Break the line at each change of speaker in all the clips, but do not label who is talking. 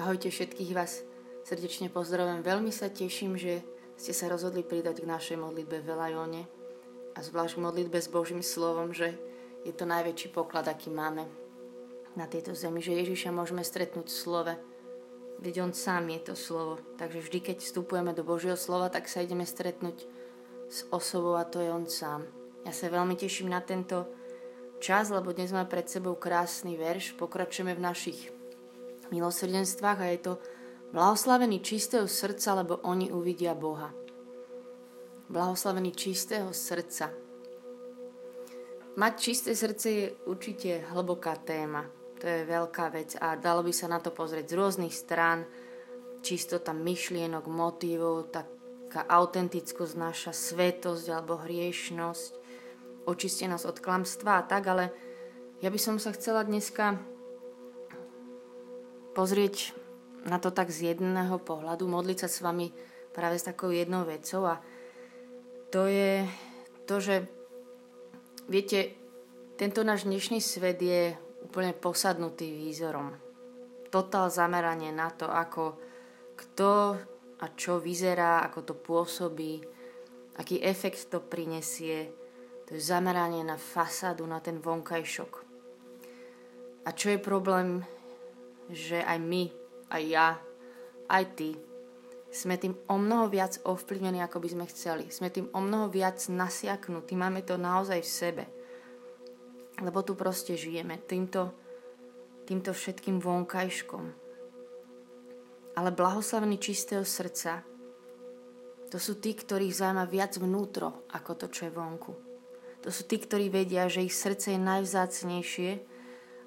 Ahojte všetkých vás, srdečne pozdravujem. Veľmi sa teším, že ste sa rozhodli pridať k našej modlitbe v a zvlášť k modlitbe s Božím slovom, že je to najväčší poklad, aký máme na tejto zemi, že Ježiša môžeme stretnúť v slove, veď On sám je to slovo. Takže vždy, keď vstupujeme do Božieho slova, tak sa ideme stretnúť s osobou a to je On sám. Ja sa veľmi teším na tento čas, lebo dnes máme pred sebou krásny verš, pokračujeme v našich milosrdenstvách a je to blahoslavení čistého srdca, lebo oni uvidia Boha. Blahoslavení čistého srdca. Mať čisté srdce je určite hlboká téma. To je veľká vec a dalo by sa na to pozrieť z rôznych strán. Čistota myšlienok, motívov, taká autentickosť, naša svetosť alebo hriešnosť, očistenosť od klamstva a tak, ale ja by som sa chcela dneska pozrieť na to tak z jedného pohľadu, modliť sa s vami práve s takou jednou vecou a to je to, že viete, tento náš dnešný svet je úplne posadnutý výzorom. Totál zameranie na to, ako kto a čo vyzerá, ako to pôsobí, aký efekt to prinesie. To je zameranie na fasádu, na ten vonkajšok. A čo je problém že aj my, aj ja, aj ty sme tým o mnoho viac ovplyvnení, ako by sme chceli. Sme tým o mnoho viac nasiaknutí. Máme to naozaj v sebe. Lebo tu proste žijeme. Týmto, týmto všetkým vonkajškom. Ale blahoslavení čistého srdca, to sú tí, ktorých zaujíma viac vnútro, ako to, čo je vonku. To sú tí, ktorí vedia, že ich srdce je najvzácnejšie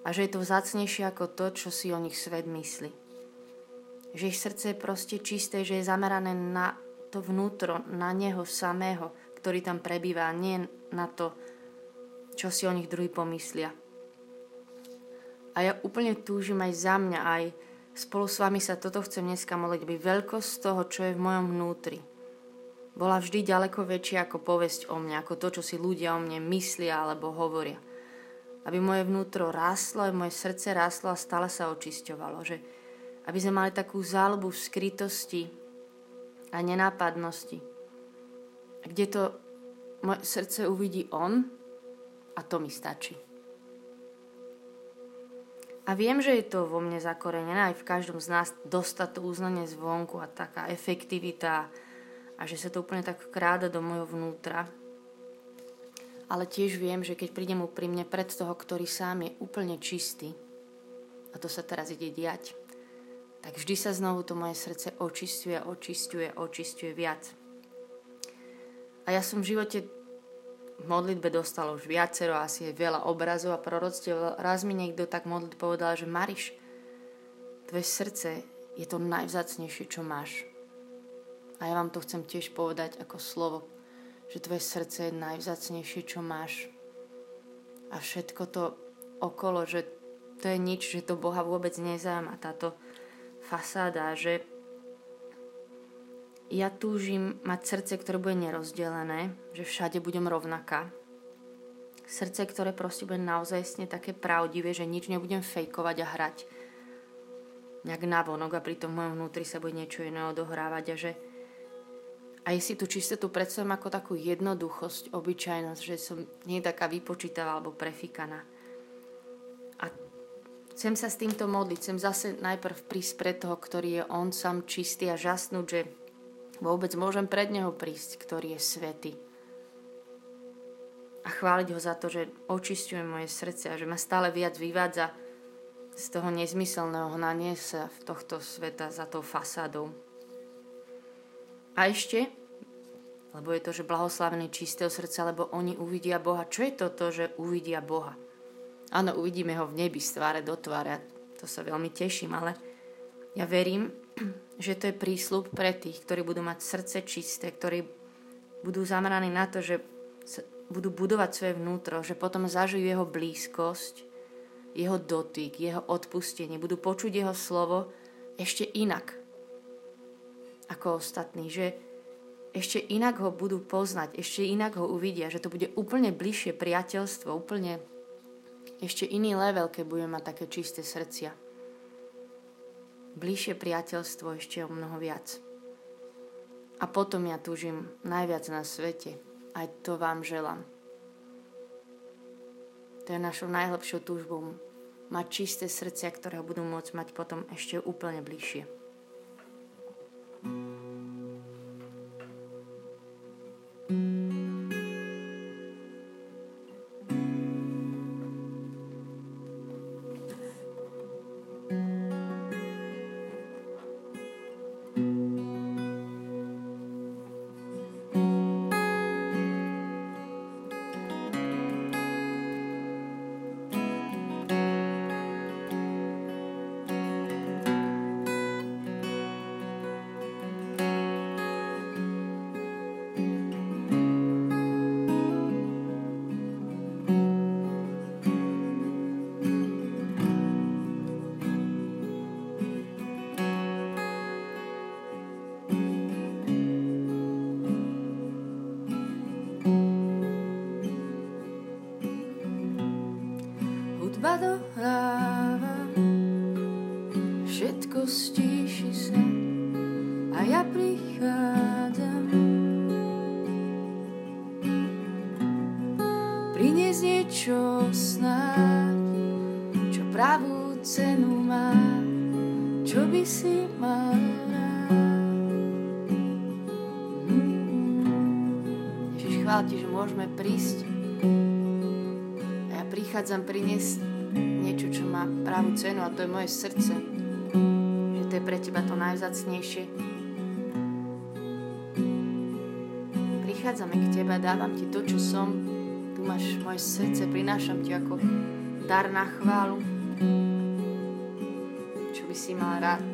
a že je to vzácnejšie ako to, čo si o nich svet myslí. Že ich srdce je proste čisté, že je zamerané na to vnútro, na neho samého, ktorý tam prebýva, nie na to, čo si o nich druhý pomyslia. A ja úplne túžim aj za mňa, aj spolu s vami sa toto chcem dneska modliť, aby veľkosť toho, čo je v mojom vnútri, bola vždy ďaleko väčšia ako povesť o mne, ako to, čo si ľudia o mne myslia alebo hovoria aby moje vnútro ráslo, aby moje srdce ráslo a stále sa očisťovalo. Že aby sme mali takú záľubu v skrytosti a nenápadnosti. Kde to moje srdce uvidí On a to mi stačí. A viem, že je to vo mne zakorenené, aj v každom z nás dostať to uznanie zvonku a taká efektivita a že sa to úplne tak kráda do mojho vnútra, ale tiež viem, že keď prídem úprimne pred toho, ktorý sám je úplne čistý, a to sa teraz ide diať, tak vždy sa znovu to moje srdce očistuje, očistuje, očistuje viac. A ja som v živote v modlitbe dostal už viacero, asi je veľa obrazov a proroctiev. Raz mi niekto tak modlit povedal, že Mariš, tvoje srdce je to najvzácnejšie, čo máš. A ja vám to chcem tiež povedať ako slovo že tvoje srdce je najvzácnejšie, čo máš. A všetko to okolo, že to je nič, že to Boha vôbec nezaujíma, táto fasáda, že ja túžim mať srdce, ktoré bude nerozdelené, že všade budem rovnaká. Srdce, ktoré proste bude naozaj také pravdivé, že nič nebudem fejkovať a hrať nejak navonok a pri tom v mojom vnútri sa bude niečo iné odohrávať a že aj si tú čistotu predstavím ako takú jednoduchosť, obyčajnosť, že som nie taká vypočítavá alebo prefikaná. A chcem sa s týmto modliť, chcem zase najprv prísť pred toho, ktorý je on sám čistý a žasnúť, že vôbec môžem pred neho prísť, ktorý je svetý. A chváliť ho za to, že očistuje moje srdce a že ma stále viac vyvádza z toho nezmyselného hnania sa v tohto sveta za tou fasádou. A ešte, lebo je to, že blahoslavený čistého srdca, lebo oni uvidia Boha. Čo je toto, že uvidia Boha? Áno, uvidíme ho v nebi z tváre do tváre. To sa veľmi teším, ale ja verím, že to je prísľub pre tých, ktorí budú mať srdce čisté, ktorí budú zameraní na to, že budú budovať svoje vnútro, že potom zažijú jeho blízkosť, jeho dotyk, jeho odpustenie, budú počuť jeho slovo ešte inak, ako ostatní, že ešte inak ho budú poznať, ešte inak ho uvidia, že to bude úplne bližšie priateľstvo, úplne ešte iný level, keď budeme mať také čisté srdcia. bližšie priateľstvo ešte o mnoho viac. A potom ja túžim najviac na svete. Aj to vám želám. To je našou najhlbšou túžbou. Mať čisté srdcia, ktoré budú môcť mať potom ešte úplne bližšie. Prichádzam priniesť niečo, čo má pravú cenu a to je moje srdce. Že to je pre teba to najvzácnejšie. Prichádzame k tebe, dávam ti to, čo som. Tu máš moje srdce, prinášam ti ako dar na chválu. Čo by si mal rád.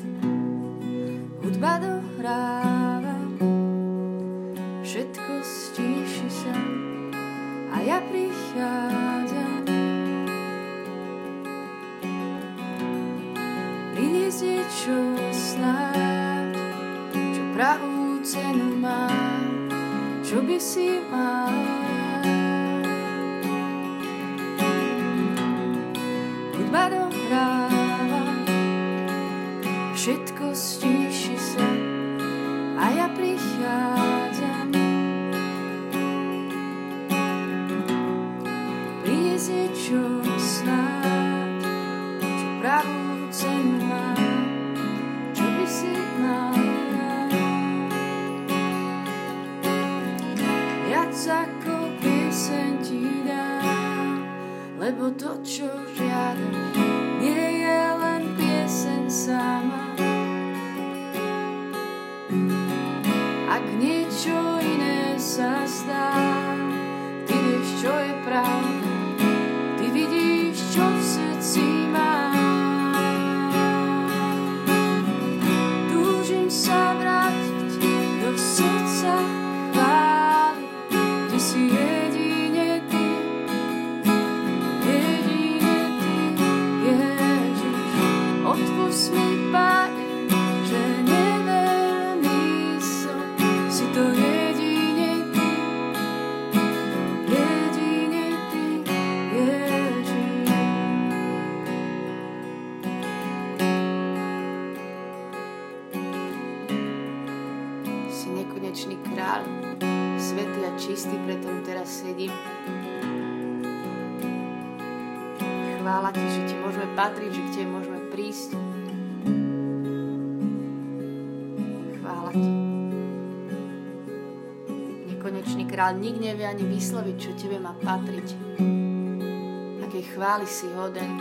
Hudba dohráva, niečo snáď, čo pravú cenu má, čo by si mal. Hudba dohráva, všetko stíši Nekonečný král nik nevie ani vysloviť, čo Tebe má patriť. Akej chvály si hoden.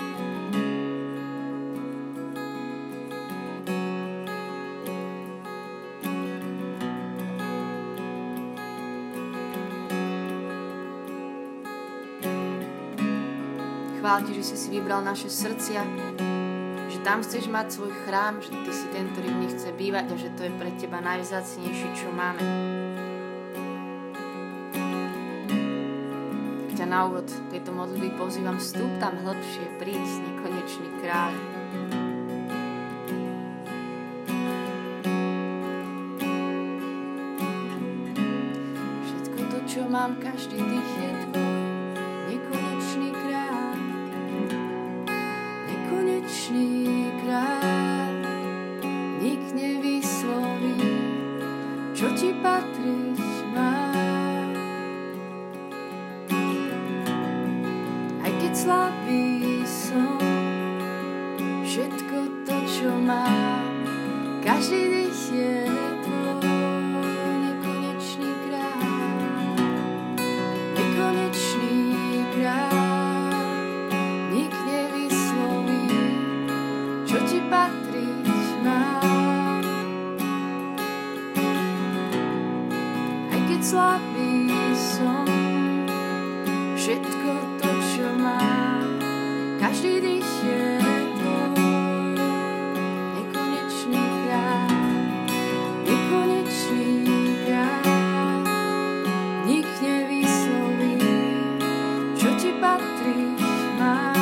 Chvála Ti, že si si vybral naše srdcia, že tam chceš mať svoj chrám, že Ty si ten, ktorý v nich chce bývať a že to je pre Teba najvzácnejšie, čo máme. Na úvod tejto modlitby pozývam, vstup tam hĺbšie, príď, nekonečný kráľ. Všetko to, čo mám, každý dých je čo ti patrí nám.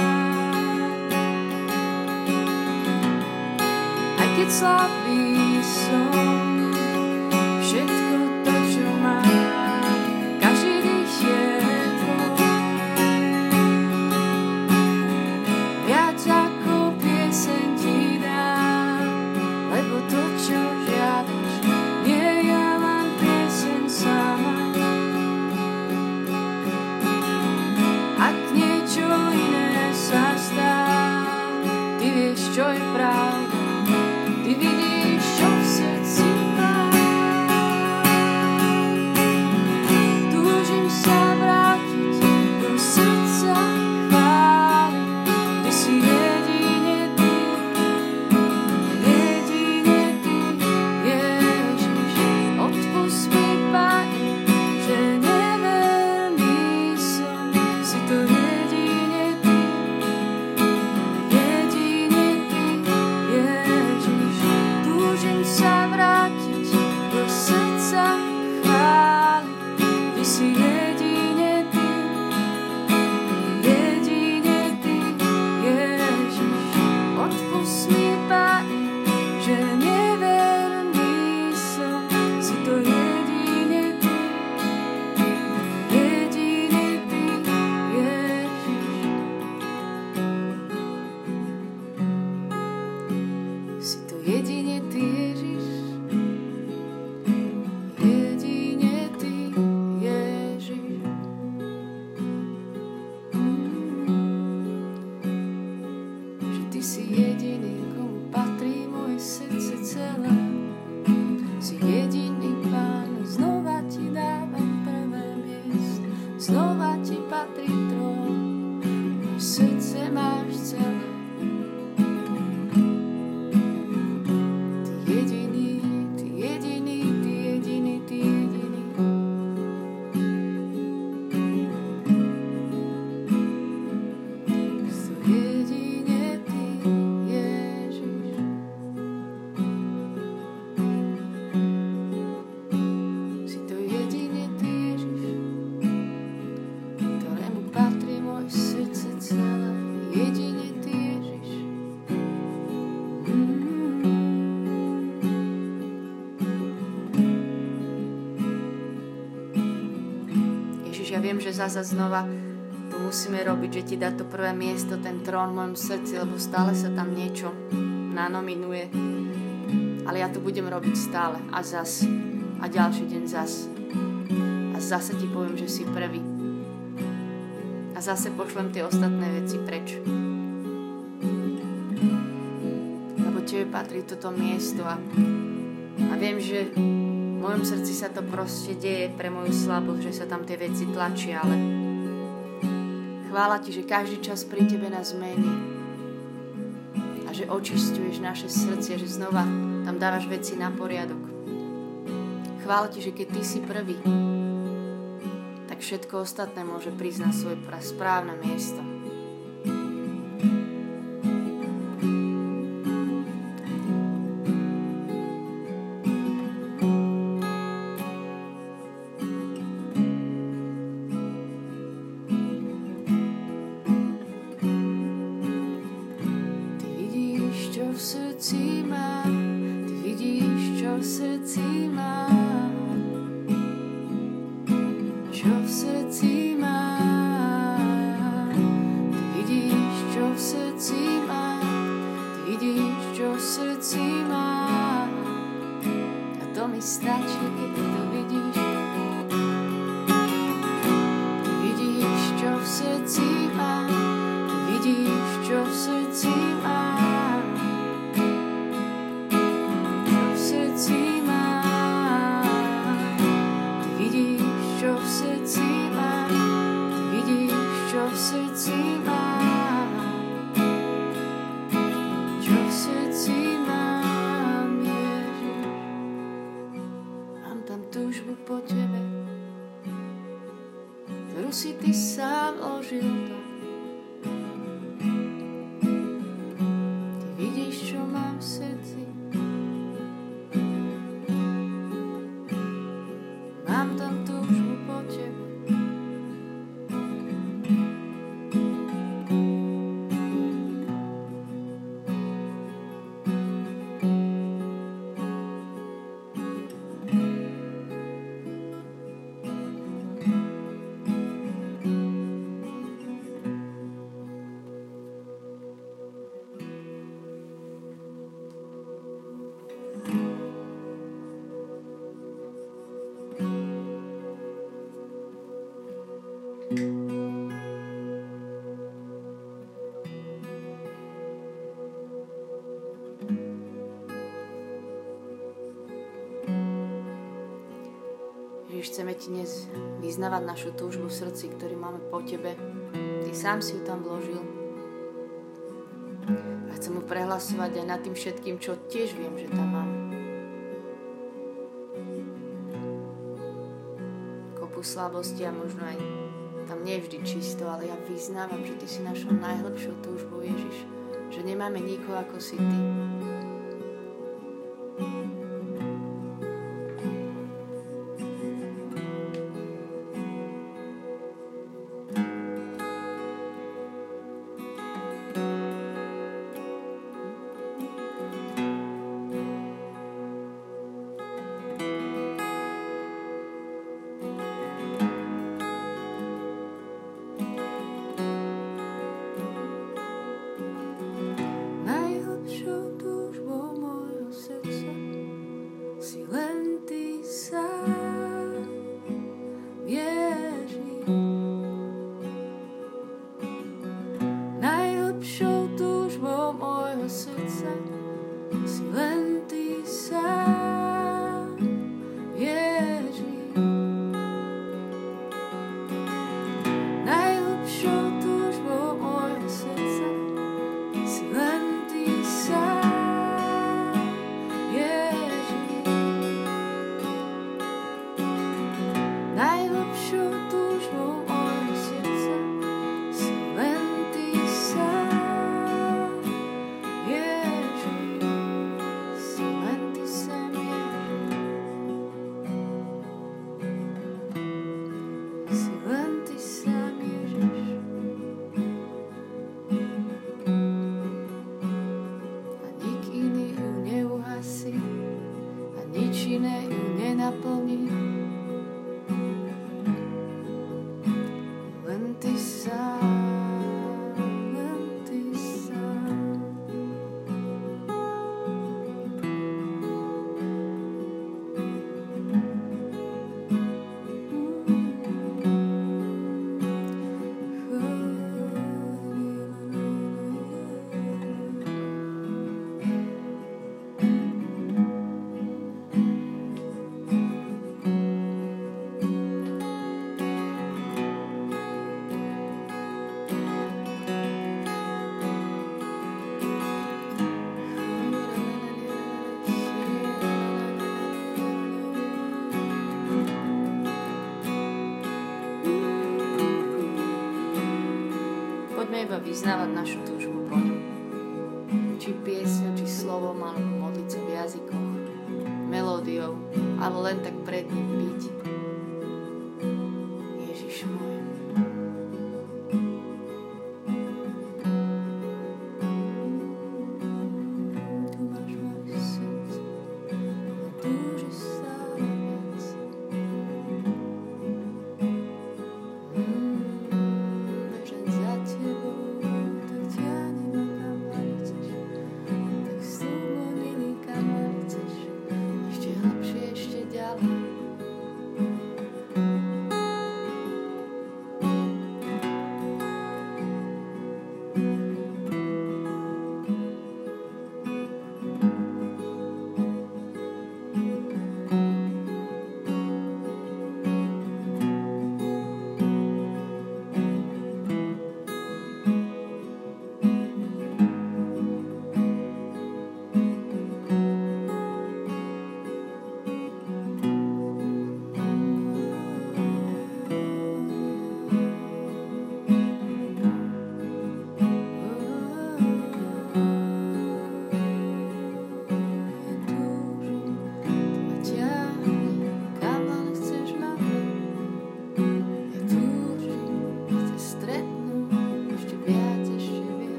Aj keď slabý som, tvoj. viem, že zasa znova to musíme robiť, že ti dá to prvé miesto, ten trón v mojom srdci, lebo stále sa tam niečo nanominuje. Ale ja to budem robiť stále a zas a ďalší deň zas. A zase ti poviem, že si prvý. A zase pošlem tie ostatné veci preč. Lebo tebe patrí toto miesto a, a viem, že mojom srdci sa to proste deje pre moju slabosť, že sa tam tie veci tlačia, ale chvála ti, že každý čas pri tebe nás mení a že očistuješ naše srdcie, že znova tam dávaš veci na poriadok. Chvála ti, že keď ty si prvý, tak všetko ostatné môže prísť na svoje správne miesto. Ježiš, chceme Ti dnes vyznavať našu túžbu v srdci, ktorý máme po Tebe. Ty sám si ju tam vložil. A chcem mu prehlasovať aj nad tým všetkým, čo tiež viem, že tam mám. Kopu slabosti a možno aj tam nie vždy čisto, ale ja vyznávam, že Ty si našou najhlbšou túžbou, Ježiš. Že nemáme nikoho ako si Ty. Iba vyznávať našu túžbu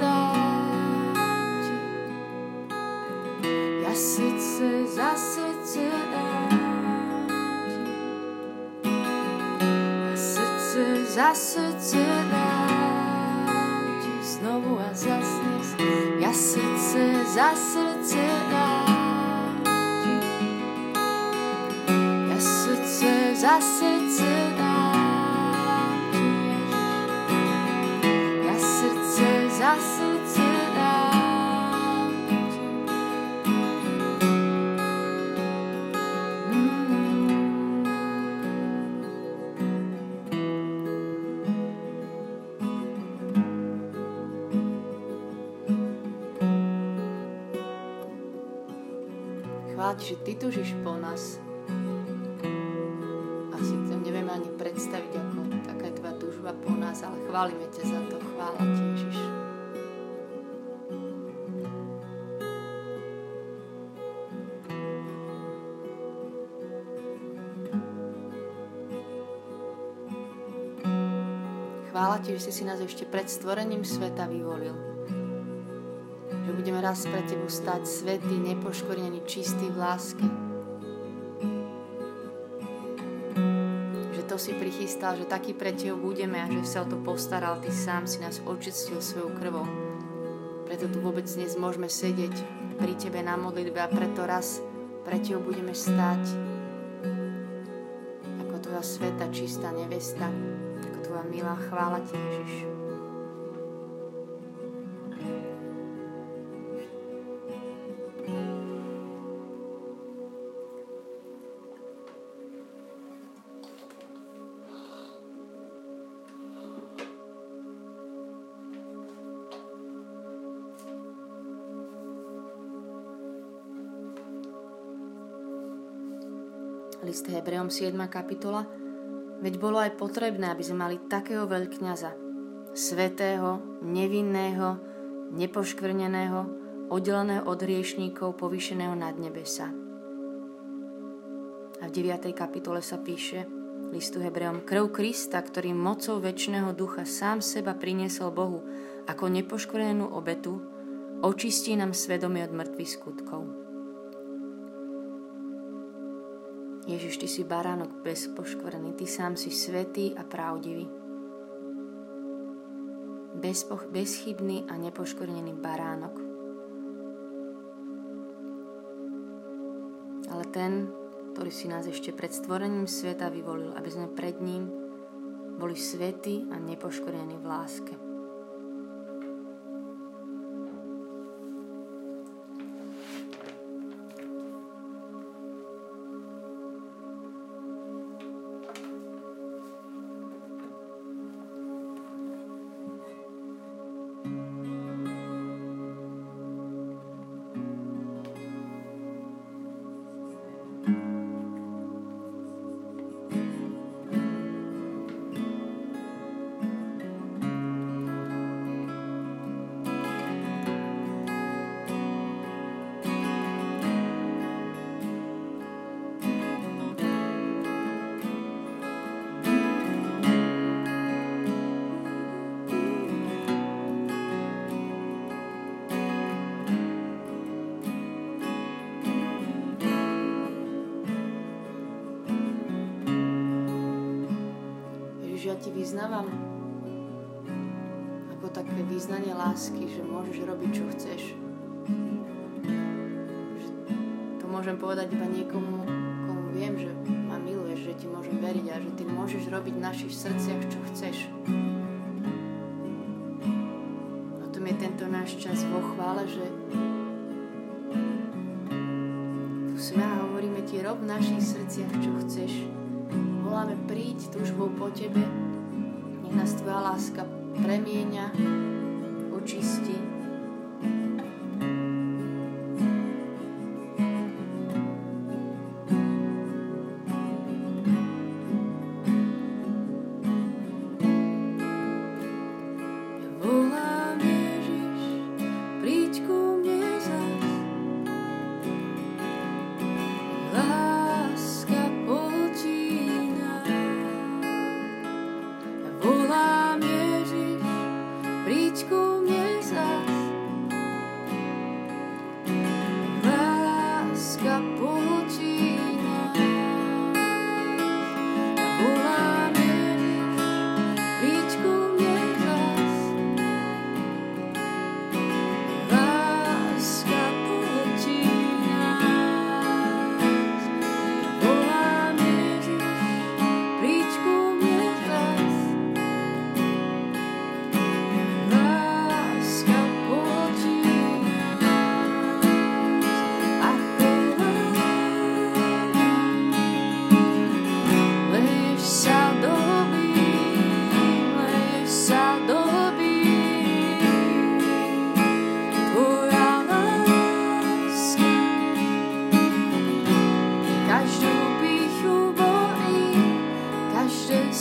dám ti. Ja srdce za dám ti. Ja. Ja srdce za srdce že Ty tužíš po nás. Asi to nevieme ani predstaviť, ako taká je Tvoja túžba po nás, ale chválime ťa za to. Chvála Ti, Ježiš. Chvála Ti, že si si nás ešte pred stvorením sveta vyvolil. Raz pre Tebu stať svetý, nepoškvrnený, čistý v láske. Že to si prichystal, že taký pre Teho budeme a že sa o to postaral. Ty sám si nás očistil svojou krvou. Preto tu vôbec dnes môžeme sedieť pri Tebe na modlitbe a preto raz pre Teho budeme stať ako Tvoja sveta, čistá nevesta, ako Tvoja milá chvála Ti, Ježiš. List Hebreom 7. kapitola. Veď bolo aj potrebné, aby sme mali takého veľkňaza, svetého, nevinného, nepoškvrneného, oddeleného od hriešníkov, povýšeného nad nebesa. A v 9. kapitole sa píše listu Hebreom Krv Krista, ktorý mocou väčšného ducha sám seba priniesol Bohu ako nepoškvrnenú obetu, očistí nám svedomie od mŕtvych skutkov. Ježiš, Ty si baránok bezpoškvrný, Ty sám si svetý a pravdivý. Bezpoch, bezchybný a nepoškvrnený baránok. Ale ten, ktorý si nás ešte pred stvorením sveta vyvolil, aby sme pred ním boli svetí a nepoškvrnení v láske. Môžem povedať iba niekomu, komu viem, že ma miluješ, že ti môžem veriť a že ty môžeš robiť v našich srdciach, čo chceš. O tom je tento náš čas vo chvále, že tu sme a hovoríme ti, rob v našich srdciach, čo chceš voláme príď túžbou po Tebe. Nech nás Tvoja láska premieňa, očistí.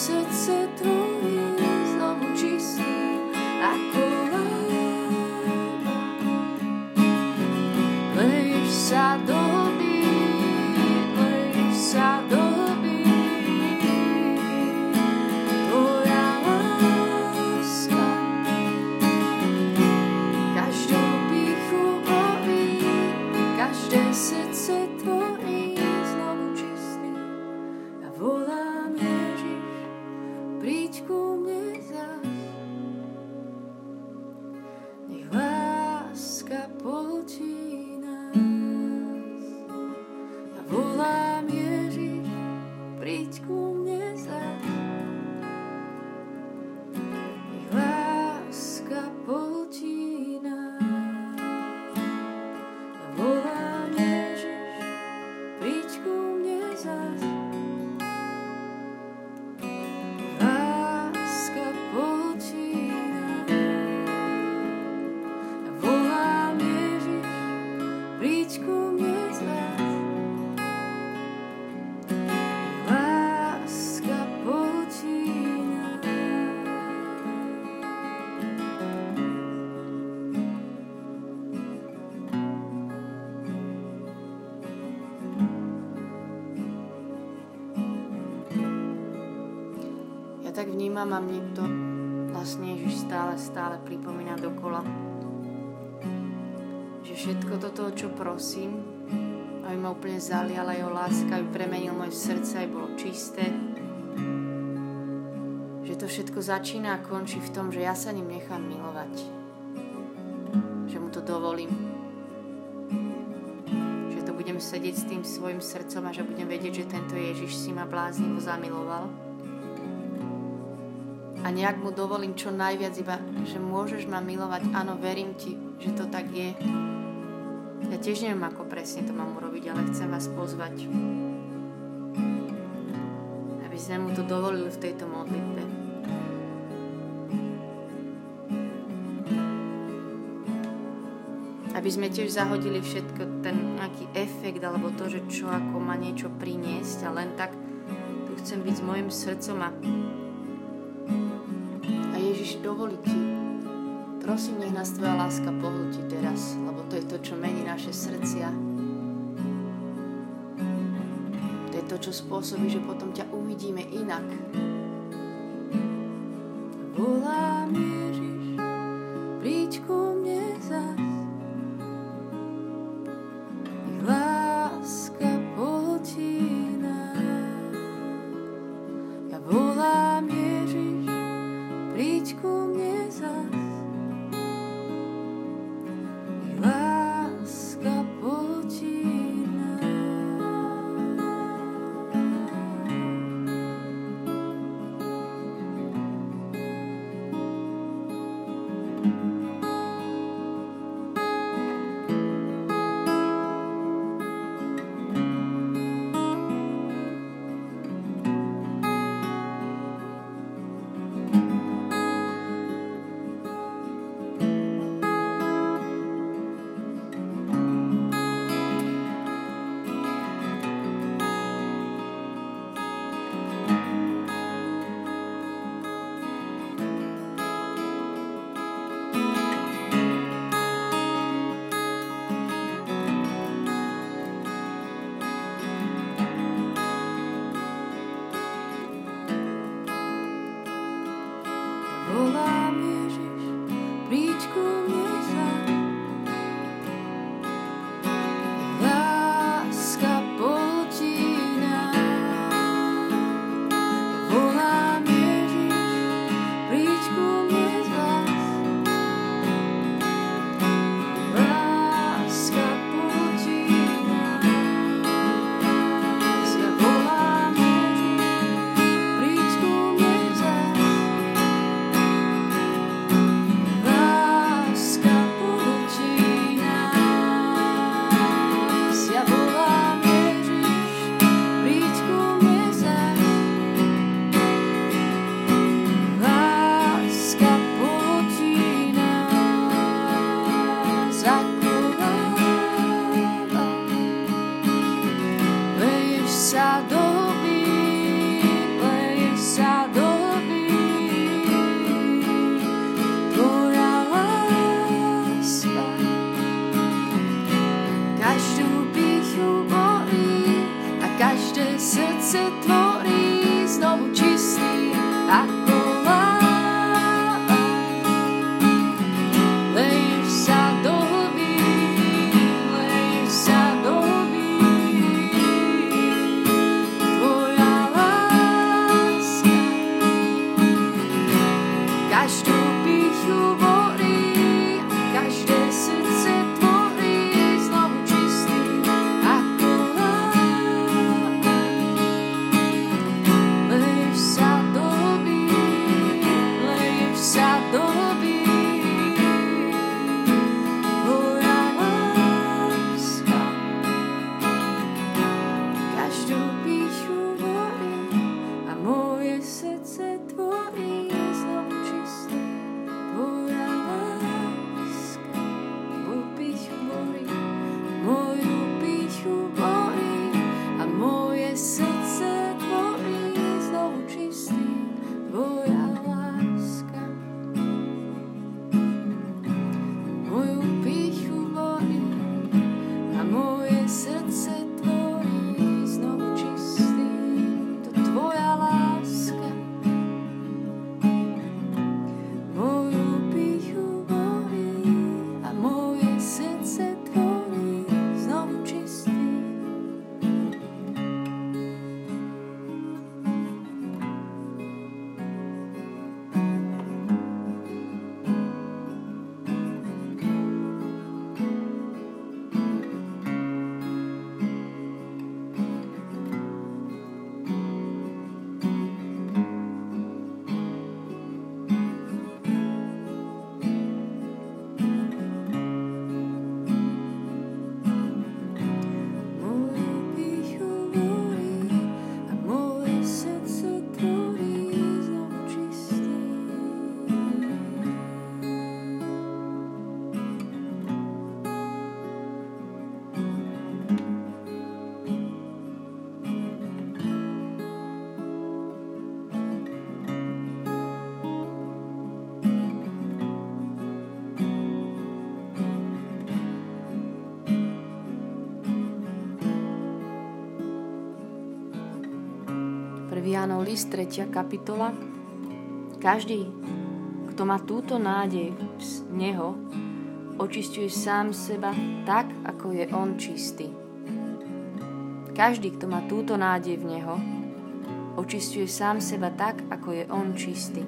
Tak úplne zaliala jeho láska, aby premenil moje srdce, aby bolo čisté. Že to všetko začína a končí v tom, že ja sa ním nechám milovať. Že mu to dovolím. Že to budem sedieť s tým svojim srdcom a že budem vedieť, že tento Ježiš si ma bláznivo zamiloval a nejak mu dovolím čo najviac iba, že môžeš ma milovať, áno, verím ti, že to tak je. Ja tiež neviem, ako presne to mám urobiť, ale chcem vás pozvať, aby sme mu to dovolili v tejto modlitbe. Aby sme tiež zahodili všetko, ten nejaký efekt, alebo to, že čo ako má niečo priniesť a len tak tu chcem byť s mojim srdcom a Ježiš, dovoli ti. Prosím, nech nás Tvoja láska pohltí teraz, lebo to je to, čo mení naše srdcia. To je to, čo spôsobí, že potom ťa uvidíme inak. Volám Filipianov list 3. kapitola. Každý, kto má túto nádej z Neho, očistuje sám seba tak, ako je On čistý. Každý, kto má túto nádej v Neho, očistuje sám seba tak, ako je On čistý.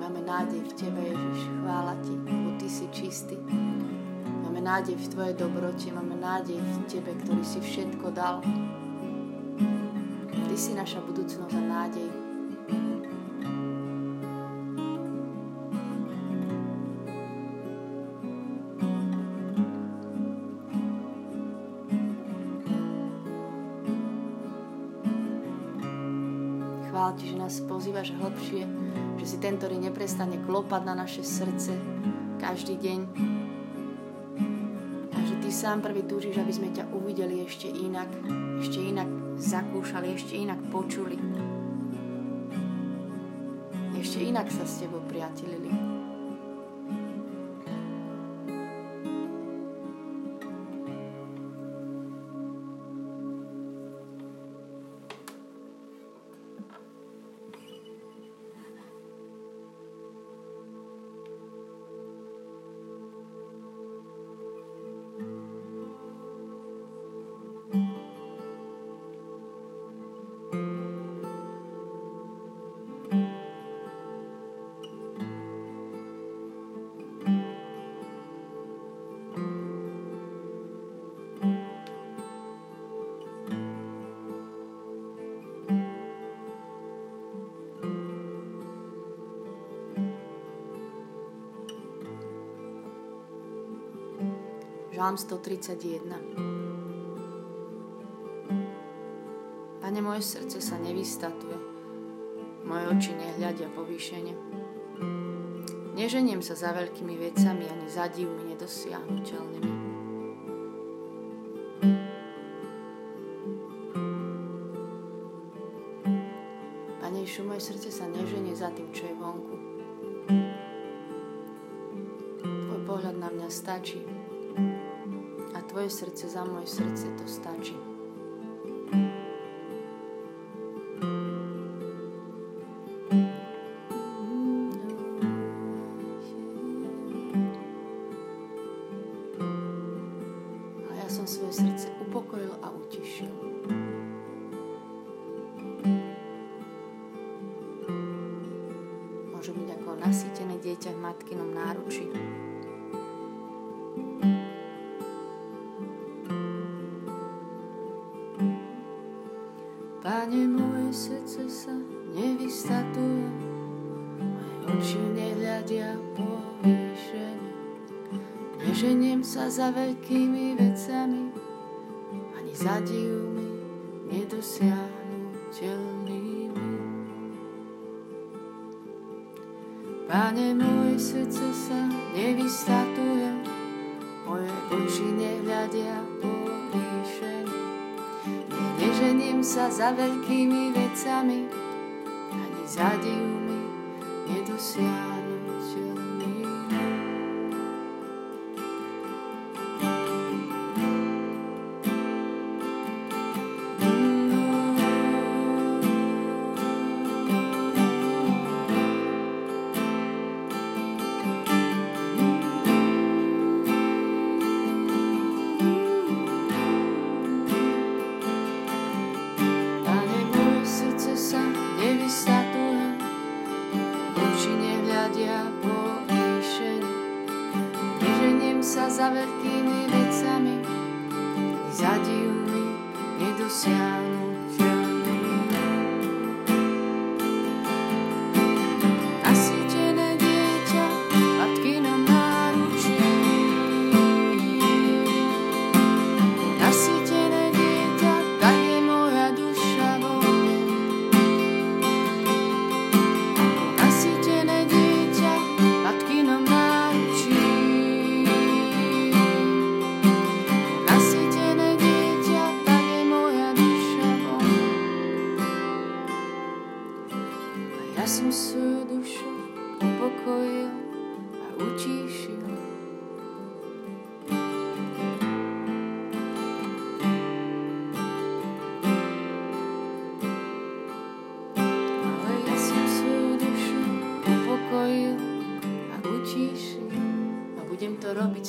Máme nádej v Tebe, Ježiš, chvála Ti, lebo Ty si čistý. Máme nádej v Tvojej dobrote, máme nádej v Tebe, ktorý si všetko dal. Ty si naša budúcnosť a nádej. Chvál Ti, že nás pozývaš hlbšie, že si ten, ktorý neprestane klopať na naše srdce každý deň. Sám prvý túžiš, aby sme ťa uvideli ešte inak, ešte inak zakúšali, ešte inak počuli. Ešte inak sa s Tebou priatelili. Žalm 131. Pane, moje srdce sa nevystatuje, moje oči nehľadia povýšenie. Neženiem sa za veľkými vecami ani za divmi nedosiahnutelnými. Ješu, moje srdce sa neženie za tým, čo je vonku. Tvoj pohľad na mňa stačí tvoje srdce za moje srdce, to stačí. Neženiem sa za veľkými vecami, ani za divmi nedosiahnutelnými. Pane, moje srdce sa nevystatuje, moje oči nehľadia povýšenie. Neženiem sa za veľkými vecami, ani za divmi nedosiahnem.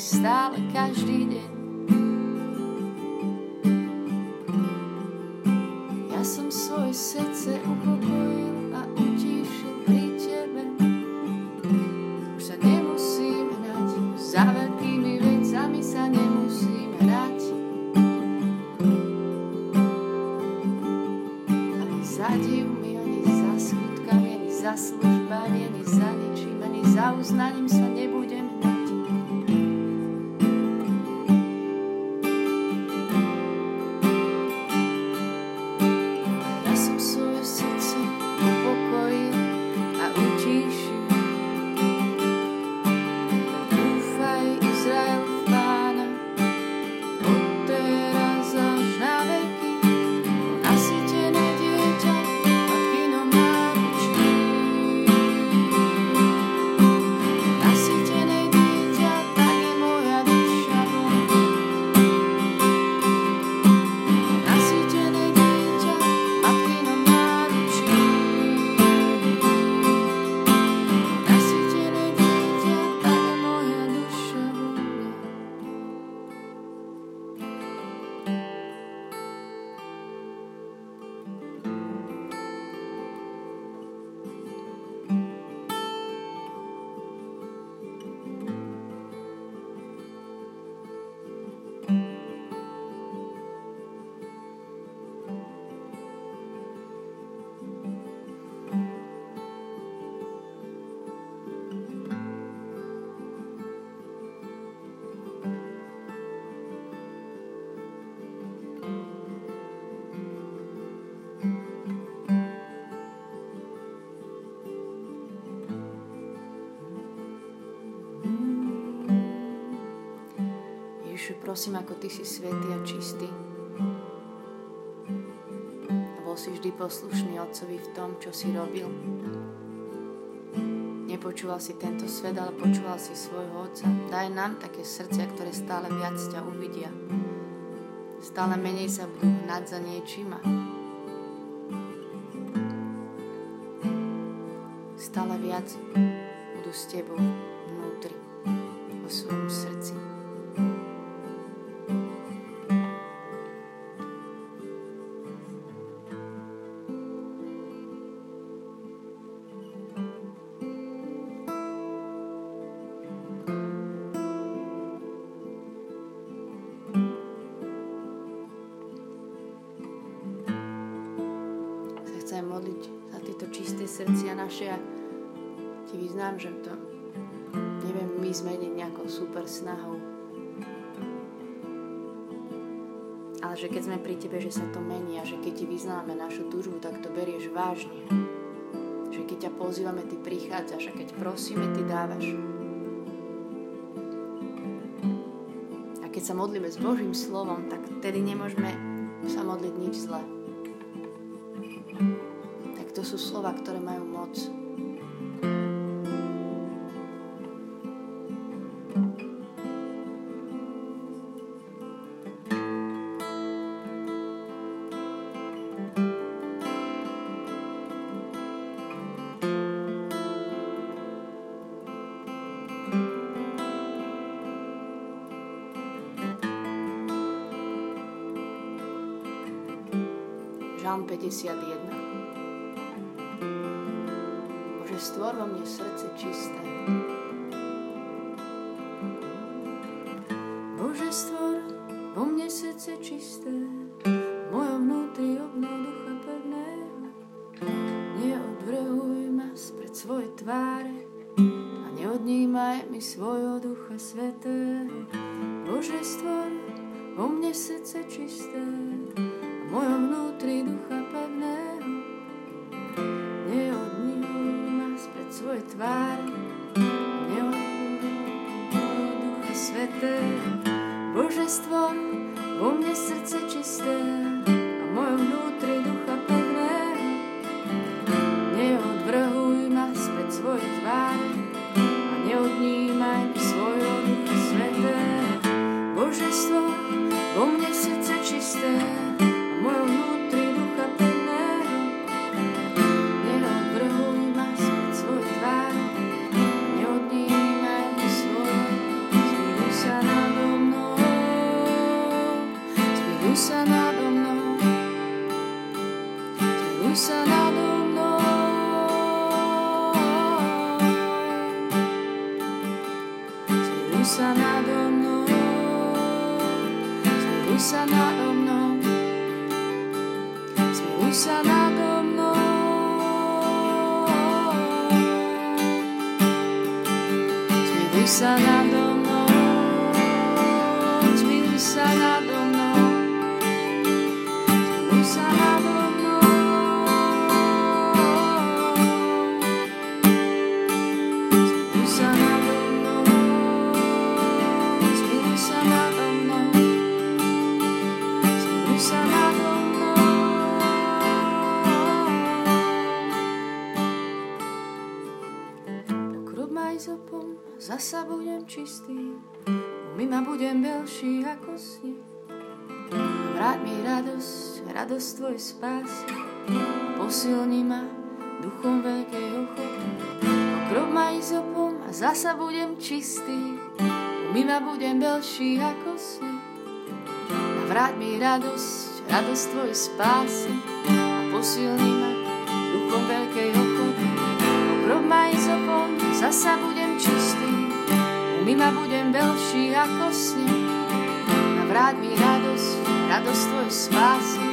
Robiť stále prosím, ako Ty si svetý a čistý. Bol si vždy poslušný Otcovi v tom, čo si robil. Nepočúval si tento svet, ale počúval si svojho Otca. Daj nám také srdcia, ktoré stále viac ťa uvidia. Stále menej sa budú hnať za niečím stále viac budú s Tebou vážne. Že keď ťa pozývame, ty prichádzaš a keď prosíme, ty dávaš. A keď sa modlíme s Božím slovom, tak tedy nemôžeme sa modliť nič zlé tak to sú slova, ktoré majú moc. Žalm 51 Bože, stvor vo mne srdce čisté. Bože, stvor vo mne srdce čisté, v mojom vnútri obnov ducha pevného. Neodvrhuj ma spred svojej tváre a neodnímaj mi svojho ducha svetého. Bože, stvor vo mne srdce čisté, Zmiluj sa nado mnou, zmiluj sa nado mnou. Zmiluj sa nado mnou. radosť Tvojej spásy. Posilni ma duchom veľkej ochoty. O krok ma izopom a zasa budem čistý. Umýva budem belší ako sny. Navráť mi radosť, radosť tvoj spásy. Posilni ma duchom veľkej ochoty. O krok ma izopom a zasa budem čistý. Umýva budem belší ako sny. Navráť mi radosť, radosť tvoj spásy.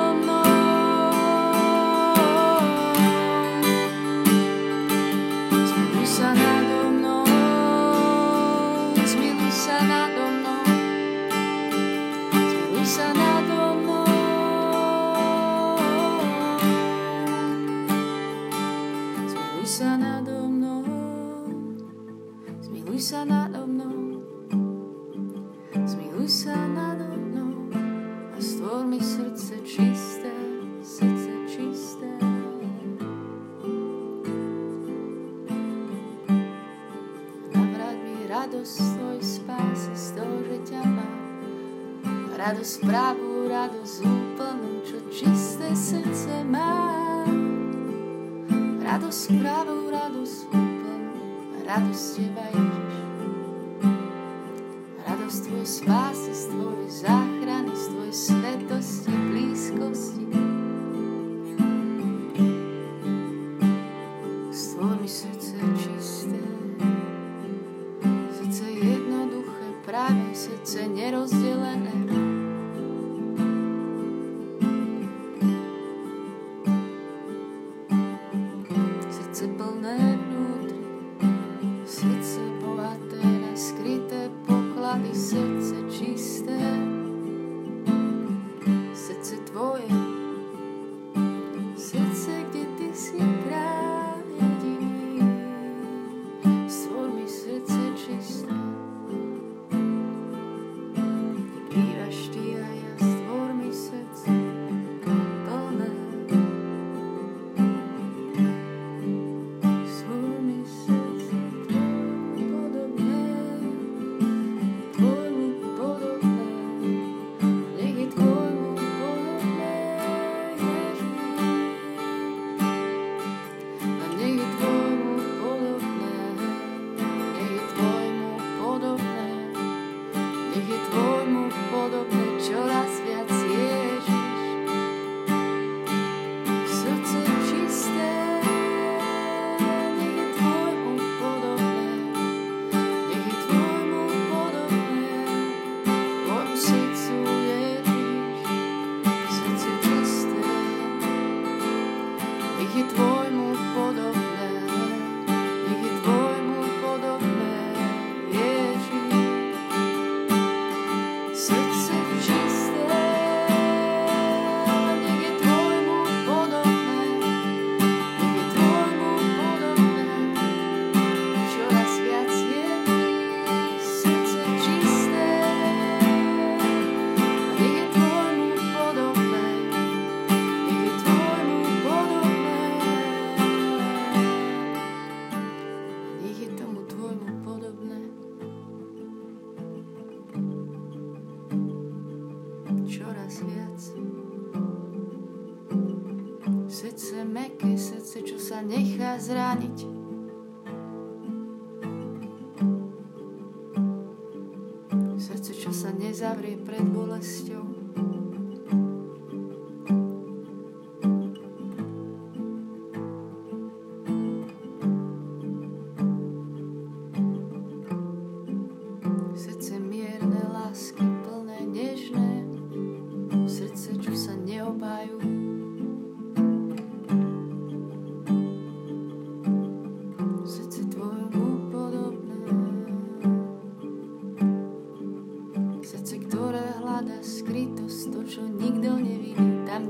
Zmiluj sa nado mnou, zmiluj sa nado mnou a stvor mi srdce čisté, srdce čisté. Navráť mi radosť tvoj spásy z toho, že ťa mám, radosť práve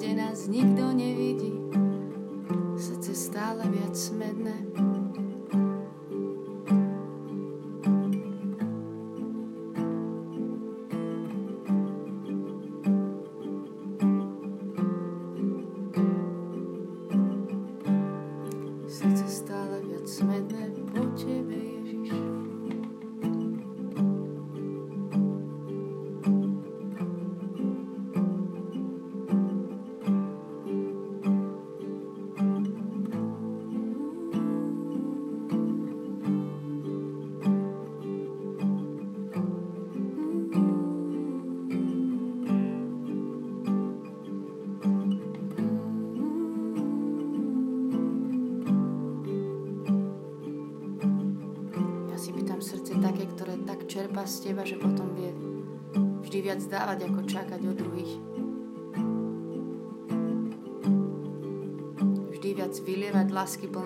kde nás nikto nevidí. Srdce stále viac smedné,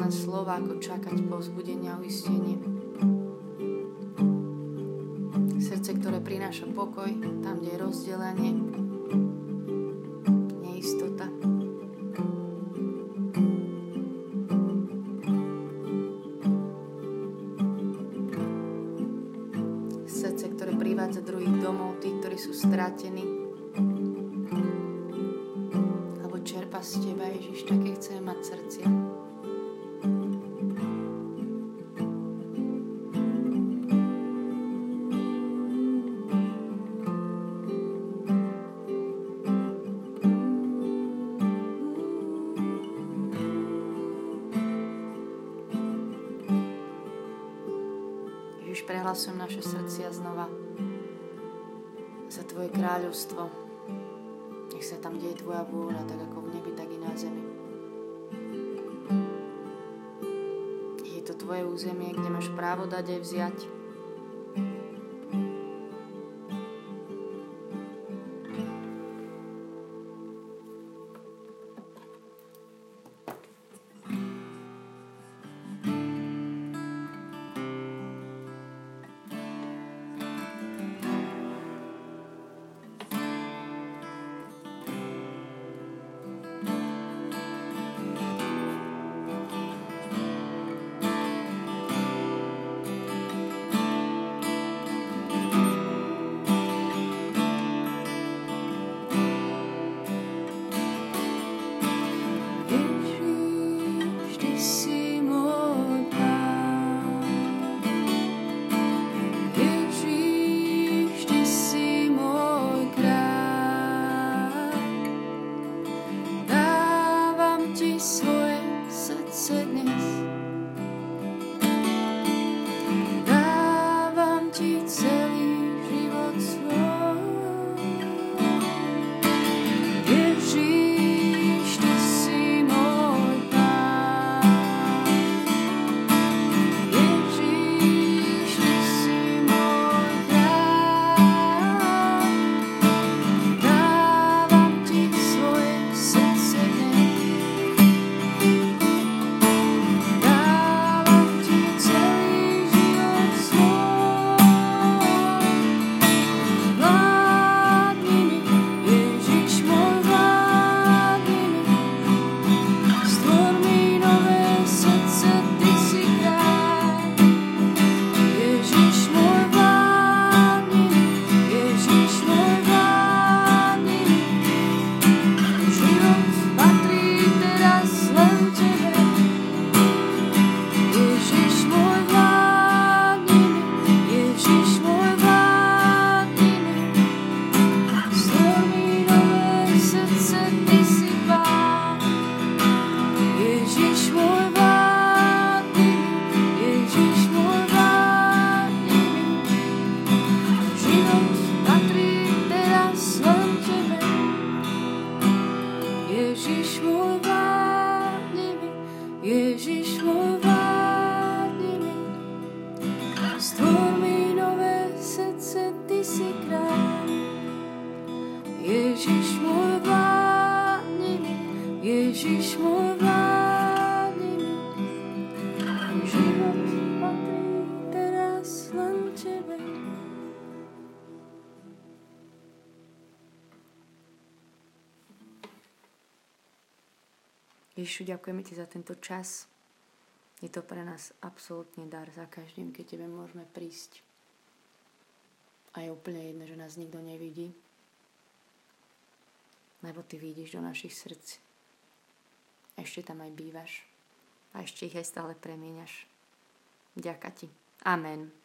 plné slova, ako čakať povzbudenie a uistenie. Srdce, ktoré prináša pokoj, tam, kde je rozdelenie, Ježiš, prehlasujem naše srdcia znova za Tvoje kráľovstvo. Nech sa tam deje Tvoja vôľa, tak ako v nebi, tak i na zemi. Je to Tvoje územie, kde máš právo dať aj vziať. Ježišu, ďakujeme ti za tento čas. Je to pre nás absolútne dar za každým, keď tebe môžeme prísť. A je úplne jedno, že nás nikto nevidí, lebo ty vidíš do našich srdc. Ešte tam aj bývaš a ešte ich aj stále premieňaš. Ďaká ti. Amen.